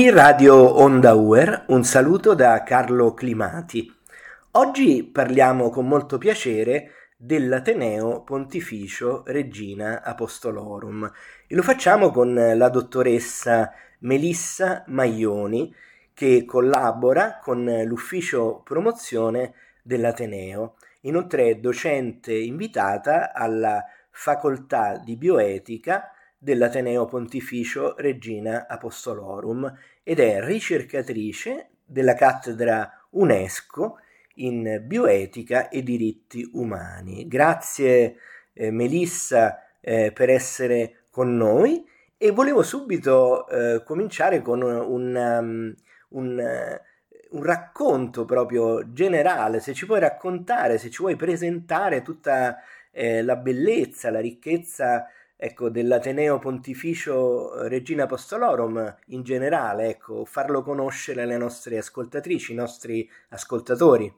Qui Radio Onda Uer, un saluto da Carlo Climati. Oggi parliamo con molto piacere dell'Ateneo Pontificio Regina Apostolorum e lo facciamo con la dottoressa Melissa Maglioni che collabora con l'ufficio promozione dell'Ateneo. Inoltre è docente invitata alla facoltà di bioetica dell'Ateneo Pontificio Regina Apostolorum ed è ricercatrice della cattedra UNESCO in bioetica e diritti umani. Grazie eh, Melissa eh, per essere con noi e volevo subito eh, cominciare con un, um, un, uh, un, racconto proprio generale, se ci puoi raccontare, se ci vuoi presentare tutta eh, la bellezza, la ricchezza ecco, dell'Ateneo Pontificio Regina Apostolorum in generale, ecco, farlo conoscere alle nostre ascoltatrici, ai nostri ascoltatori.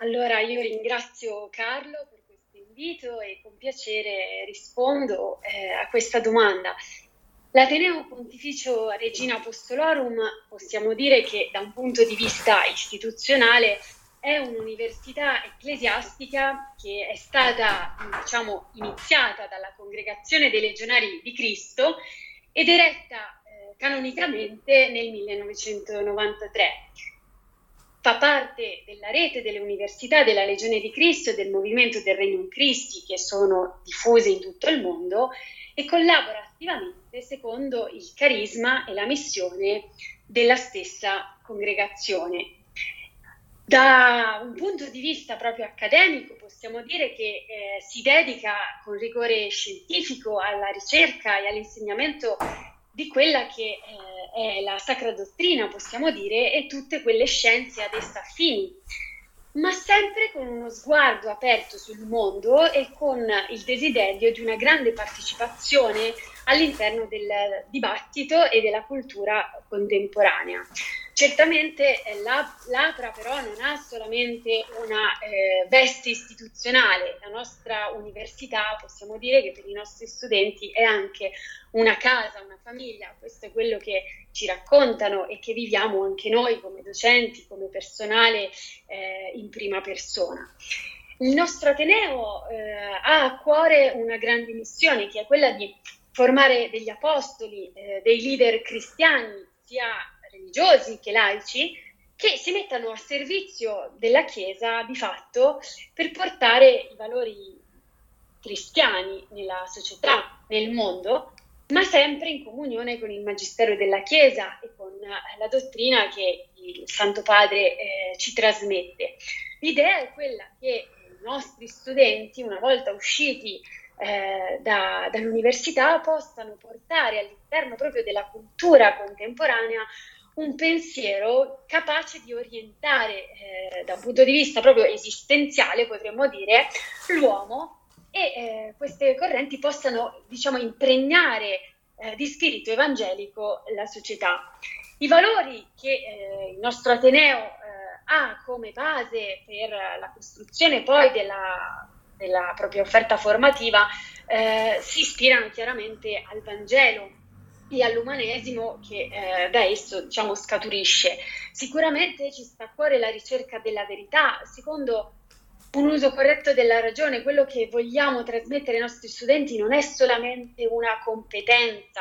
Allora io ringrazio Carlo per questo invito e con piacere rispondo eh, a questa domanda. L'Ateneo Pontificio Regina Apostolorum possiamo dire che da un punto di vista istituzionale è un'università ecclesiastica che è stata diciamo, iniziata dalla Congregazione dei Legionari di Cristo ed eretta eh, canonicamente nel 1993. Fa parte della rete delle università della Legione di Cristo e del movimento del Regnum Christi che sono diffuse in tutto il mondo e collabora attivamente secondo il carisma e la missione della stessa congregazione. Da un punto di vista proprio accademico possiamo dire che eh, si dedica con rigore scientifico alla ricerca e all'insegnamento di quella che eh, è la sacra dottrina, possiamo dire, e tutte quelle scienze ad essa affini, ma sempre con uno sguardo aperto sul mondo e con il desiderio di una grande partecipazione all'interno del dibattito e della cultura contemporanea. Certamente eh, l'APRA però non ha solamente una eh, veste istituzionale, la nostra università possiamo dire che per i nostri studenti è anche una casa, una famiglia, questo è quello che ci raccontano e che viviamo anche noi come docenti, come personale eh, in prima persona. Il nostro Ateneo eh, ha a cuore una grande missione che è quella di formare degli apostoli, eh, dei leader cristiani, sia religiosi che laici, che si mettano a servizio della Chiesa di fatto per portare i valori cristiani nella società, nel mondo, ma sempre in comunione con il Magistero della Chiesa e con la dottrina che il Santo Padre eh, ci trasmette. L'idea è quella che i nostri studenti, una volta usciti eh, da, dall'università, possano portare all'interno proprio della cultura contemporanea un pensiero capace di orientare eh, da un punto di vista proprio esistenziale, potremmo dire, l'uomo e eh, queste correnti possano, diciamo, impregnare eh, di spirito evangelico la società. I valori che eh, il nostro Ateneo eh, ha come base per la costruzione poi della, della propria offerta formativa eh, si ispirano chiaramente al Vangelo, e all'umanesimo che eh, da esso diciamo, scaturisce. Sicuramente ci sta a cuore la ricerca della verità, secondo un uso corretto della ragione, quello che vogliamo trasmettere ai nostri studenti non è solamente una competenza,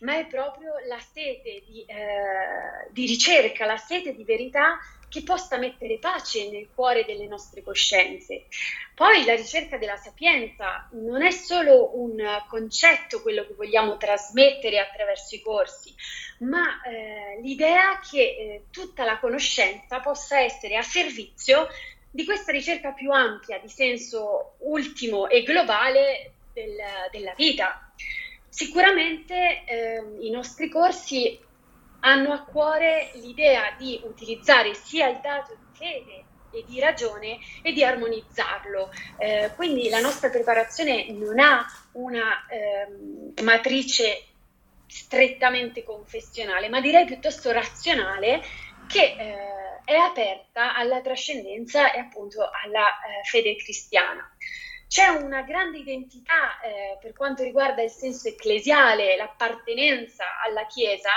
ma è proprio la sete di, eh, di ricerca, la sete di verità che possa mettere pace nel cuore delle nostre coscienze. Poi la ricerca della sapienza non è solo un concetto quello che vogliamo trasmettere attraverso i corsi, ma eh, l'idea che eh, tutta la conoscenza possa essere a servizio di questa ricerca più ampia, di senso ultimo e globale del, della vita. Sicuramente eh, i nostri corsi hanno a cuore l'idea di utilizzare sia il dato di fede e di ragione e di armonizzarlo. Eh, quindi la nostra preparazione non ha una eh, matrice strettamente confessionale, ma direi piuttosto razionale che eh, è aperta alla trascendenza e appunto alla eh, fede cristiana. C'è una grande identità eh, per quanto riguarda il senso ecclesiale, l'appartenenza alla Chiesa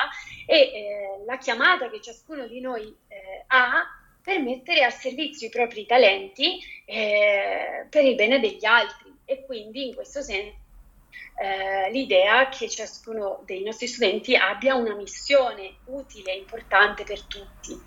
e eh, la chiamata che ciascuno di noi eh, ha per mettere a servizio i propri talenti eh, per il bene degli altri e quindi in questo senso eh, l'idea che ciascuno dei nostri studenti abbia una missione utile e importante per tutti.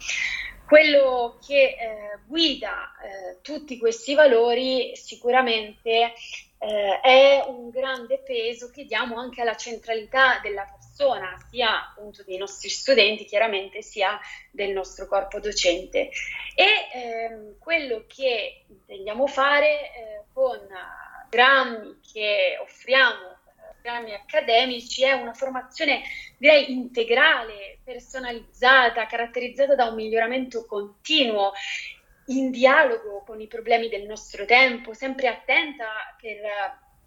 Quello che eh, guida eh, tutti questi valori sicuramente eh, è un grande peso che diamo anche alla centralità della persona, sia appunto dei nostri studenti chiaramente, sia del nostro corpo docente. E ehm, quello che intendiamo fare eh, con programmi che offriamo programmi accademici è una formazione direi integrale, personalizzata, caratterizzata da un miglioramento continuo in dialogo con i problemi del nostro tempo, sempre attenta per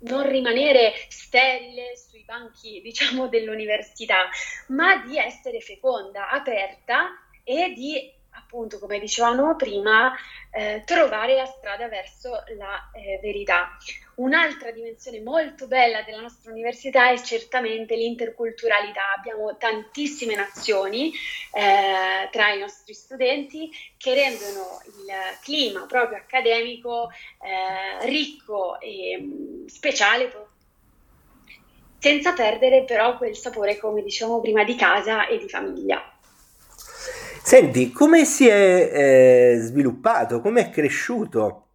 non rimanere sterile sui banchi, diciamo, dell'università, ma di essere feconda, aperta e di appunto, come dicevamo prima, eh, trovare la strada verso la eh, verità. Un'altra dimensione molto bella della nostra università è certamente l'interculturalità. Abbiamo tantissime nazioni eh, tra i nostri studenti che rendono il clima proprio accademico eh, ricco e mm, speciale senza perdere però quel sapore, come dicevamo prima, di casa e di famiglia. Senti, come si è eh, sviluppato, come è cresciuto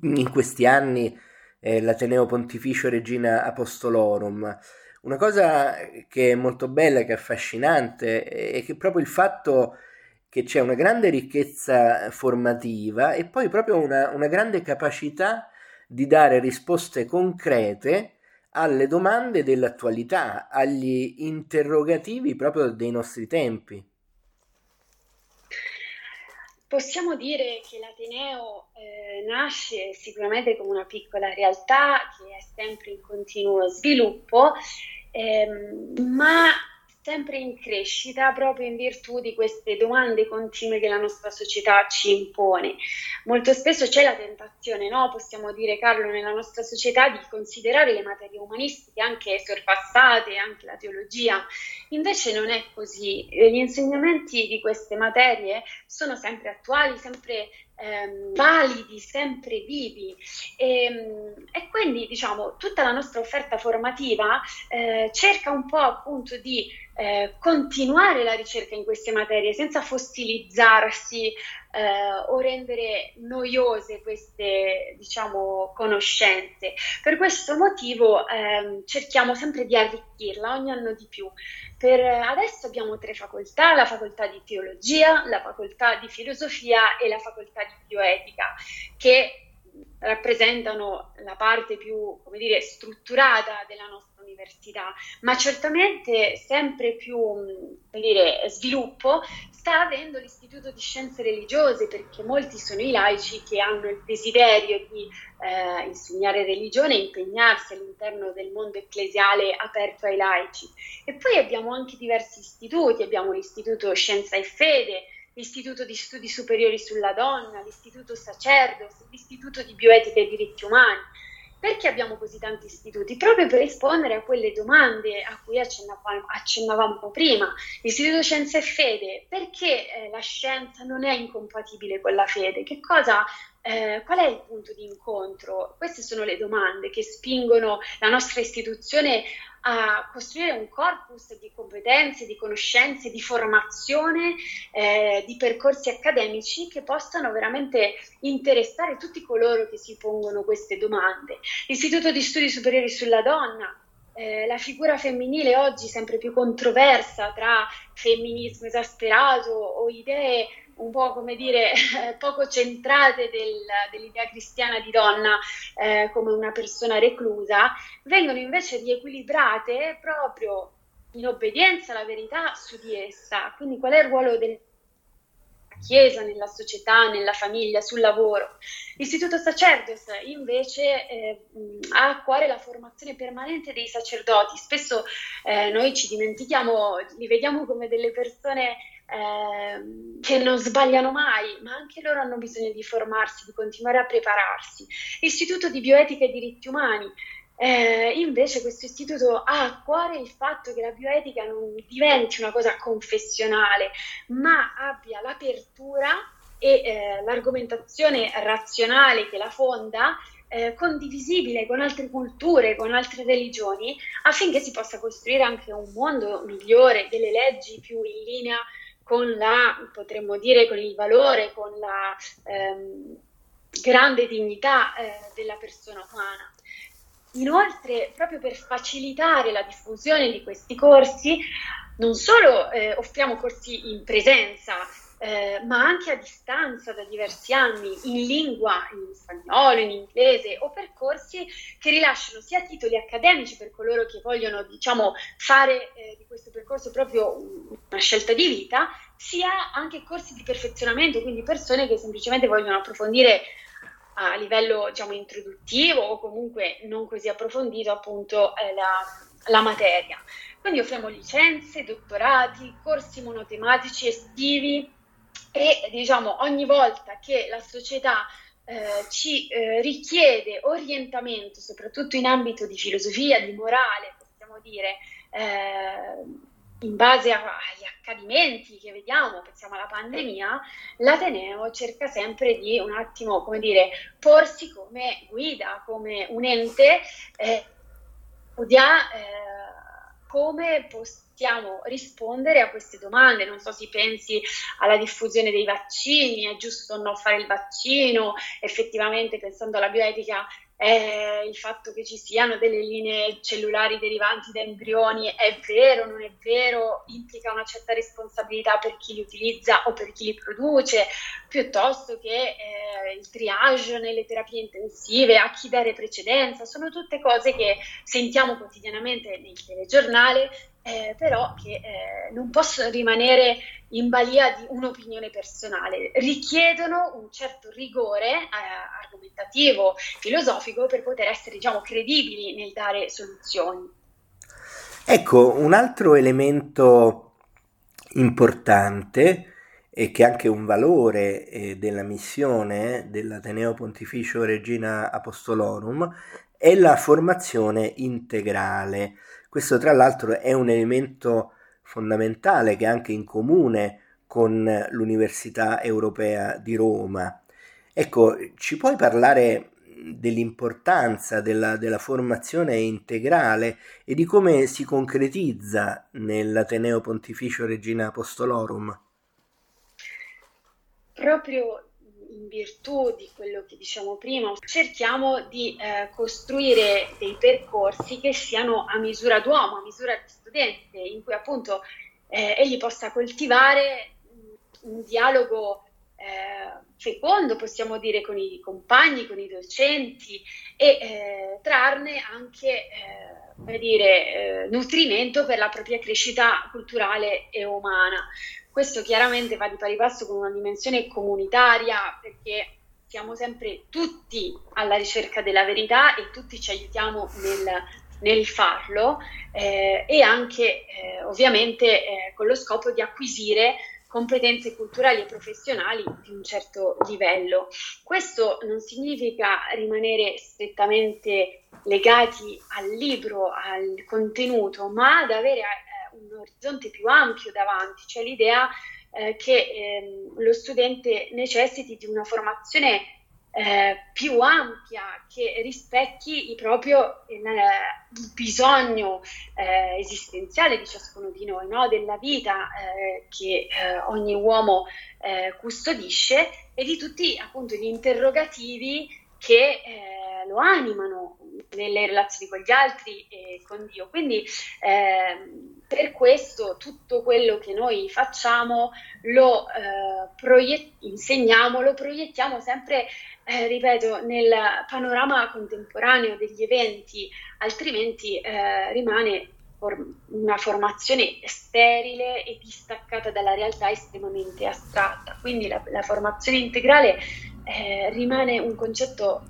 in questi anni eh, l'Ateneo Pontificio Regina Apostolorum? Una cosa che è molto bella, che è affascinante, è che proprio il fatto che c'è una grande ricchezza formativa e poi proprio una, una grande capacità di dare risposte concrete alle domande dell'attualità, agli interrogativi proprio dei nostri tempi. Possiamo dire che l'Ateneo eh, nasce sicuramente come una piccola realtà che è sempre in continuo sviluppo, ehm, ma sempre in crescita proprio in virtù di queste domande continue che la nostra società ci impone. Molto spesso c'è la tentazione, no? possiamo dire Carlo, nella nostra società di considerare le materie umanistiche anche sorpassate, anche la teologia. Invece non è così. Gli insegnamenti di queste materie sono sempre attuali, sempre ehm, validi, sempre vivi e, ehm, e, quindi diciamo tutta la nostra offerta formativa eh, cerca un po' appunto di eh, continuare la ricerca in queste materie senza fossilizzarsi eh, o rendere noiose queste diciamo conoscenze. Per questo motivo ehm, cerchiamo sempre di arricchirla ogni anno di più. Per adesso abbiamo tre facoltà, la facoltà di teologia, la facoltà di filosofia e la facoltà di bioetica, che rappresentano la parte più, come dire, strutturata della nostra università, ma certamente sempre più dire, sviluppo sta avendo l'Istituto di Scienze Religiose, perché molti sono i laici che hanno il desiderio di eh, insegnare religione e impegnarsi all'interno del mondo ecclesiale aperto ai laici. E poi abbiamo anche diversi istituti, abbiamo l'Istituto Scienza e Fede, l'Istituto di Studi Superiori sulla Donna, l'Istituto Sacerdos, l'Istituto di Bioetica e Diritti Umani. Perché abbiamo così tanti istituti? Proprio per rispondere a quelle domande a cui accennavamo, accennavamo prima. L'Istituto Scienza e Fede, perché eh, la scienza non è incompatibile con la fede? Che cosa eh, qual è il punto di incontro? Queste sono le domande che spingono la nostra istituzione a costruire un corpus di competenze, di conoscenze, di formazione, eh, di percorsi accademici che possano veramente interessare tutti coloro che si pongono queste domande. L'Istituto di Studi Superiori sulla Donna, eh, la figura femminile oggi sempre più controversa tra femminismo esasperato o idee un po' come dire poco centrate del, dell'idea cristiana di donna eh, come una persona reclusa, vengono invece riequilibrate proprio in obbedienza alla verità su di essa. Quindi qual è il ruolo della Chiesa nella società, nella famiglia, sul lavoro. L'Istituto Sacerdos invece eh, ha a cuore la formazione permanente dei sacerdoti. Spesso eh, noi ci dimentichiamo, li vediamo come delle persone eh, che non sbagliano mai, ma anche loro hanno bisogno di formarsi, di continuare a prepararsi. L'Istituto di Bioetica e Diritti Umani eh, invece questo istituto ha a cuore il fatto che la bioetica non diventi una cosa confessionale, ma abbia l'apertura e eh, l'argomentazione razionale che la fonda eh, condivisibile con altre culture, con altre religioni, affinché si possa costruire anche un mondo migliore, delle leggi più in linea con la, potremmo dire, con il valore, con la ehm, grande dignità eh, della persona umana. Inoltre, proprio per facilitare la diffusione di questi corsi, non solo eh, offriamo corsi in presenza, eh, ma anche a distanza da diversi anni, in lingua, in spagnolo, in inglese, o percorsi che rilasciano sia titoli accademici per coloro che vogliono, diciamo, fare eh, di questo percorso proprio una scelta di vita, sia anche corsi di perfezionamento, quindi persone che semplicemente vogliono approfondire a livello diciamo, introduttivo o comunque non così approfondito appunto eh, la, la, materia. Quindi offriamo licenze, dottorati, corsi monotematici estivi e diciamo ogni volta che la società eh, ci eh, richiede orientamento, soprattutto in ambito di filosofia, di morale, possiamo dire, eh, in base agli accadimenti che vediamo, pensiamo alla pandemia, l'Ateneo cerca sempre di un attimo, come dire, porsi come guida, come un ente, eh, studia eh, come possiamo rispondere a queste domande. Non so se pensi alla diffusione dei vaccini, è giusto o no fare il vaccino, effettivamente pensando alla bioetica eh, il fatto che ci siano delle linee cellulari derivanti da embrioni è vero, non è vero, implica una certa responsabilità per chi li utilizza o per chi li produce, piuttosto che eh, il triage nelle terapie intensive, a chi dare precedenza, sono tutte cose che sentiamo quotidianamente nel telegiornale eh, però che eh, non possono rimanere in balia di un'opinione personale, richiedono un certo rigore eh, argomentativo, filosofico per poter essere diciamo, credibili nel dare soluzioni. Ecco, un altro elemento importante e che è anche un valore eh, della missione dell'Ateneo Pontificio Regina Apostolorum è la formazione integrale. Questo tra l'altro è un elemento fondamentale che è anche in comune con l'Università Europea di Roma. Ecco, ci puoi parlare dell'importanza della, della, formazione integrale e di come si concretizza nell'Ateneo Pontificio Regina Apostolorum? Proprio in virtù di quello che diciamo prima, cerchiamo di eh, costruire dei percorsi che siano a misura d'uomo, a misura di studente, in cui appunto eh, egli possa coltivare un dialogo eh, fecondo, possiamo dire, con i compagni, con i docenti e eh, trarne anche eh, dire, eh, nutrimento per la propria crescita culturale e umana. Questo chiaramente va di pari passo con una dimensione comunitaria perché siamo sempre tutti alla ricerca della verità e tutti ci aiutiamo nel, nel farlo eh, e anche eh, ovviamente eh, con lo scopo di acquisire competenze culturali e professionali di un certo livello. Questo non significa rimanere strettamente legati al libro, al contenuto, ma ad avere un orizzonte più ampio davanti, cioè l'idea eh, che eh, lo studente necessiti di una formazione eh, più ampia che rispecchi proprio il, il bisogno eh, esistenziale di ciascuno di noi, no? della vita eh, che eh, ogni uomo custodisce e di tutti appunto gli interrogativi che lo animano nelle relazioni con gli altri e con Dio. Quindi eh, per questo tutto quello che noi facciamo lo eh, proiett- insegniamo, lo proiettiamo sempre, eh, ripeto, nel panorama contemporaneo degli eventi, altrimenti eh, rimane una formazione sterile e distaccata dalla realtà estremamente astratta. Quindi la, la formazione integrale eh, rimane un concetto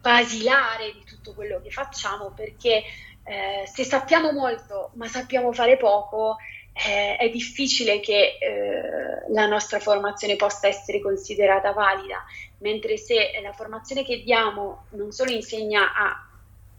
basilare di tutto quello che facciamo perché eh, se sappiamo molto ma sappiamo fare poco eh, è difficile che eh, la nostra formazione possa essere considerata valida, mentre se la formazione che diamo non solo insegna a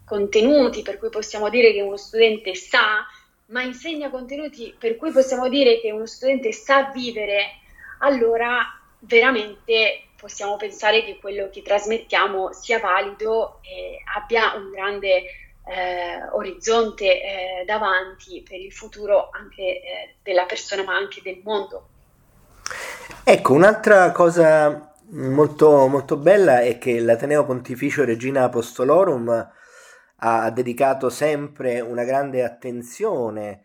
contenuti per cui possiamo dire che uno studente sa, ma insegna contenuti per cui possiamo dire che uno studente sa vivere, allora veramente possiamo pensare che quello che trasmettiamo sia valido e abbia un grande eh, orizzonte eh, davanti per il futuro anche eh, della persona ma anche del mondo. Ecco, un'altra cosa molto, molto bella è che l'Ateneo Pontificio Regina Apostolorum ha dedicato sempre una grande attenzione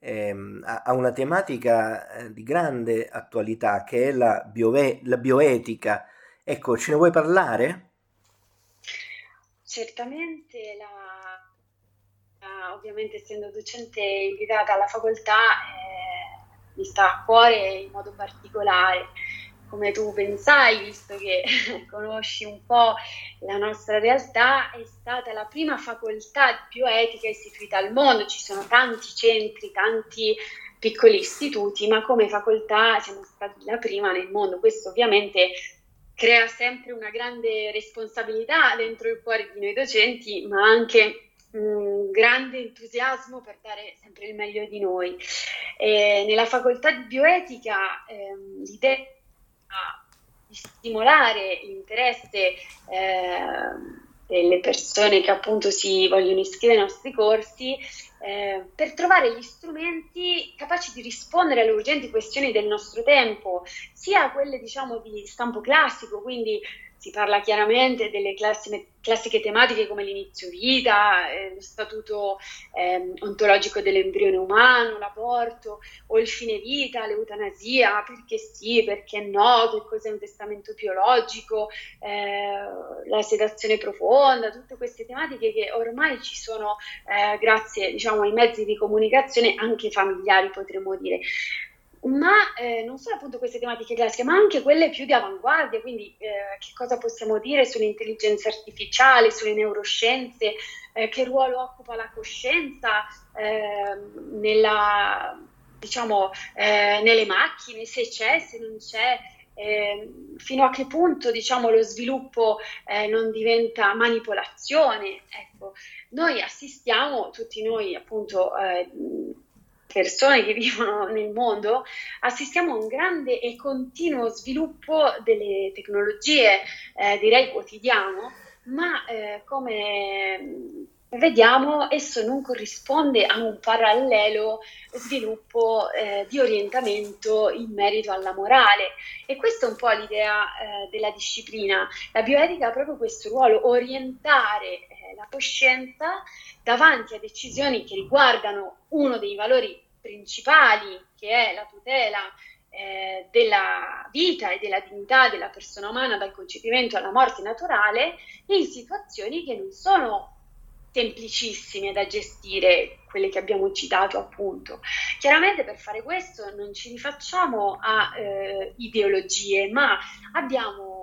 ehm, a, a, una tematica eh, di grande attualità che è la, biove- la bioetica. Ecco, ce ne vuoi parlare? Certamente la ovviamente essendo docente invitata alla facoltà eh, mi sta a cuore in modo particolare. Come tu pensai, visto che conosci un po' la nostra realtà, è stata la prima facoltà di bioetica istituita al mondo. Ci sono tanti centri, tanti piccoli istituti, ma come facoltà siamo stati la prima nel mondo. Questo ovviamente crea sempre una grande responsabilità dentro il cuore di noi docenti, ma anche un grande entusiasmo per dare sempre il meglio di noi. E nella facoltà di bioetica ehm, l'idea di stimolare l'interesse eh, delle persone che appunto si vogliono iscrivere ai nostri corsi eh, per trovare gli strumenti capaci di rispondere alle urgenti questioni del nostro tempo, sia quelle diciamo di stampo classico, quindi si parla chiaramente delle classiche, classiche tematiche come l'inizio vita, eh, lo statuto eh, ontologico dell'embrione umano, l'aborto o il fine vita, l'eutanasia, perché sì, perché no, che cos'è un testamento biologico, eh, la sedazione profonda, tutte queste tematiche che ormai ci sono eh, grazie diciamo, ai mezzi di comunicazione anche familiari potremmo dire ma eh, non solo appunto queste tematiche classiche, ma anche quelle più di avanguardia, quindi eh, che cosa possiamo dire sull'intelligenza artificiale, sulle neuroscienze, eh, che ruolo occupa la coscienza ehm, nella, diciamo, eh, nelle macchine, se c'è, se non c'è, ehm, fino a che punto diciamo, lo sviluppo eh, non diventa manipolazione. Ecco, noi assistiamo, tutti noi appunto eh, persone che vivono nel mondo, assistiamo a un grande e continuo sviluppo delle tecnologie, eh, direi quotidiano, ma eh, come vediamo esso non corrisponde a un parallelo sviluppo eh, di orientamento in merito alla morale e questa è un po' l'idea eh, della disciplina. La bioetica ha proprio questo ruolo, orientare la coscienza davanti a decisioni che riguardano uno dei valori principali, che è la tutela eh, della vita e della dignità della persona umana dal concepimento alla morte naturale, in situazioni che non sono semplicissime da gestire, quelle che abbiamo citato appunto. Chiaramente per fare questo non ci rifacciamo a eh, ideologie, ma abbiamo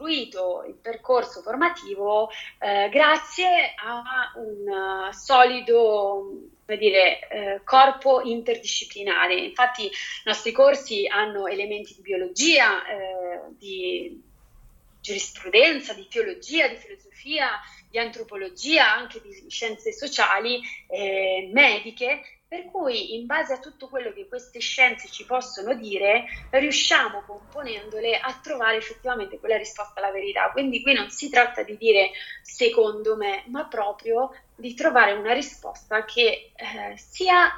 costruito il percorso formativo eh, grazie a un uh, solido dire, eh, corpo interdisciplinare. Infatti i nostri corsi hanno elementi di biologia, eh, di giurisprudenza, di teologia, di filosofia, di antropologia, anche di scienze sociali, eh, mediche, per cui in base a tutto quello che queste scienze ci possono dire, riusciamo componendole a trovare effettivamente quella risposta alla verità. Quindi qui non si tratta di dire secondo me, ma proprio di trovare una risposta che eh, sia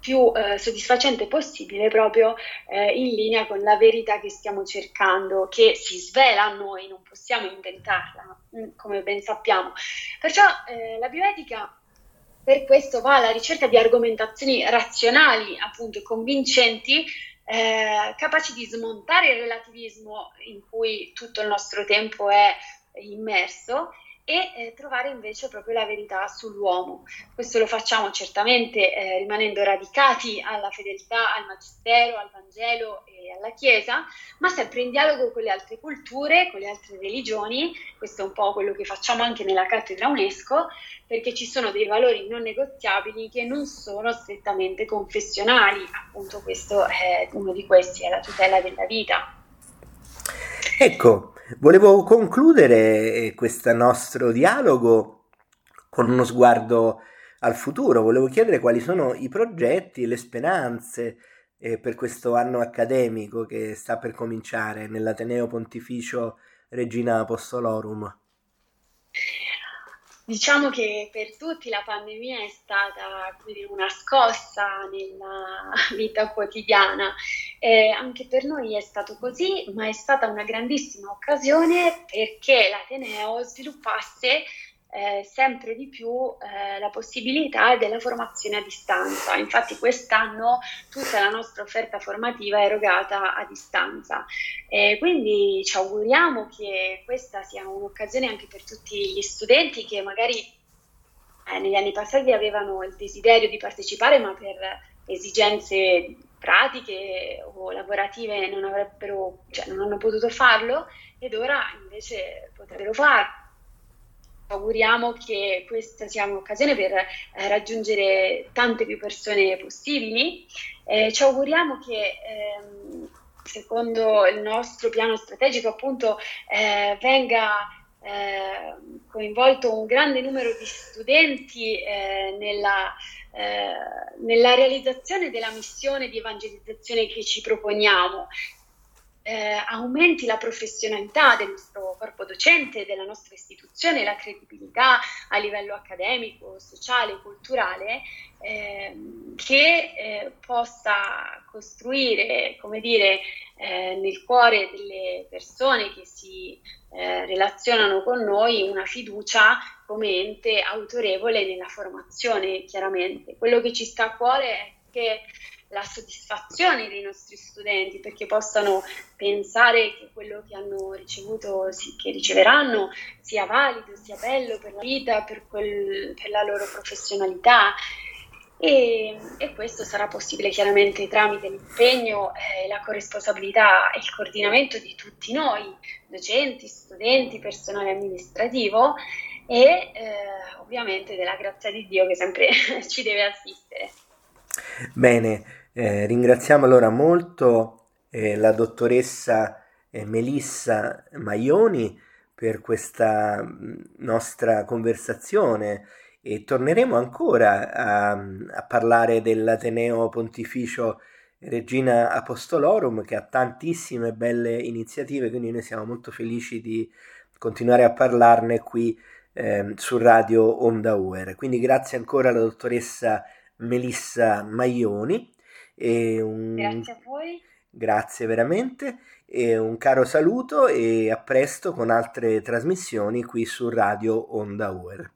più eh, soddisfacente possibile proprio eh, in linea con la verità che stiamo cercando, che si svela a noi, non possiamo inventarla, mm, come ben sappiamo. Perciò eh, la bioetica per questo va alla ricerca di argomentazioni razionali, appunto, convincenti, eh, capaci di smontare il relativismo in cui tutto il nostro tempo è immerso e eh, trovare invece proprio la verità sull'uomo. Questo lo facciamo certamente eh, rimanendo radicati alla fedeltà al Magistero, al Vangelo e alla Chiesa, ma sempre in dialogo con le altre culture, con le altre religioni, questo è un po' quello che facciamo anche nella cattedra UNESCO, perché ci sono dei valori non negoziabili che non sono strettamente confessionali, appunto questo è uno di questi, è la tutela della vita. Ecco, volevo concludere eh, questo nostro dialogo con uno sguardo al futuro. Volevo chiedere quali sono i progetti, le speranze eh, per questo anno accademico che sta per cominciare nell'Ateneo Pontificio Regina Apostolorum. Diciamo che per tutti la pandemia è stata dire, una scossa nella vita quotidiana, eh, anche per noi è stato così, ma è stata una grandissima occasione perché l'Ateneo sviluppasse eh, sempre di più eh, la possibilità della formazione a distanza. Infatti quest'anno tutta la nostra offerta formativa è erogata a distanza. Eh, quindi ci auguriamo che questa sia un'occasione anche per tutti gli studenti che magari eh, negli anni passati avevano il desiderio di partecipare ma per esigenze pratiche o lavorative non, avrebbero, cioè non hanno potuto farlo ed ora invece potrebbero farlo auguriamo che questa sia un'occasione per eh, raggiungere tante più persone possibili. Eh, ci auguriamo che ehm, secondo il nostro piano strategico appunto eh, venga eh, coinvolto un grande numero di studenti eh, nella, eh, nella realizzazione della missione di evangelizzazione che ci proponiamo eh, aumenti la professionalità del nostro corpo docente, della nostra istituzione, la credibilità a livello accademico, sociale, culturale, eh, che eh, possa costruire, come dire, eh, nel cuore delle persone che si eh, relazionano con noi una fiducia come ente autorevole nella formazione, chiaramente. Quello che ci sta a cuore è che la soddisfazione dei nostri studenti perché possano pensare che quello che hanno ricevuto, che riceveranno, sia valido, sia bello per la vita, per, quel, per la loro professionalità. E, e, questo sarà possibile chiaramente tramite l'impegno, eh, la corresponsabilità e il coordinamento di tutti noi, docenti, studenti, personale amministrativo e eh, ovviamente della grazia di Dio che sempre ci deve assistere. Bene, eh, ringraziamo allora molto eh, la dottoressa eh, Melissa Maioni per questa mm, nostra conversazione e torneremo ancora a, a parlare dell'Ateneo Pontificio Regina Apostolorum che ha tantissime belle iniziative, quindi noi siamo molto felici di continuare a parlarne qui eh, su Radio Onda UR. Quindi grazie ancora alla dottoressa Melissa Maioni e un... Grazie a voi. Grazie veramente e un caro saluto e a presto con altre trasmissioni qui su Radio Onda Uer.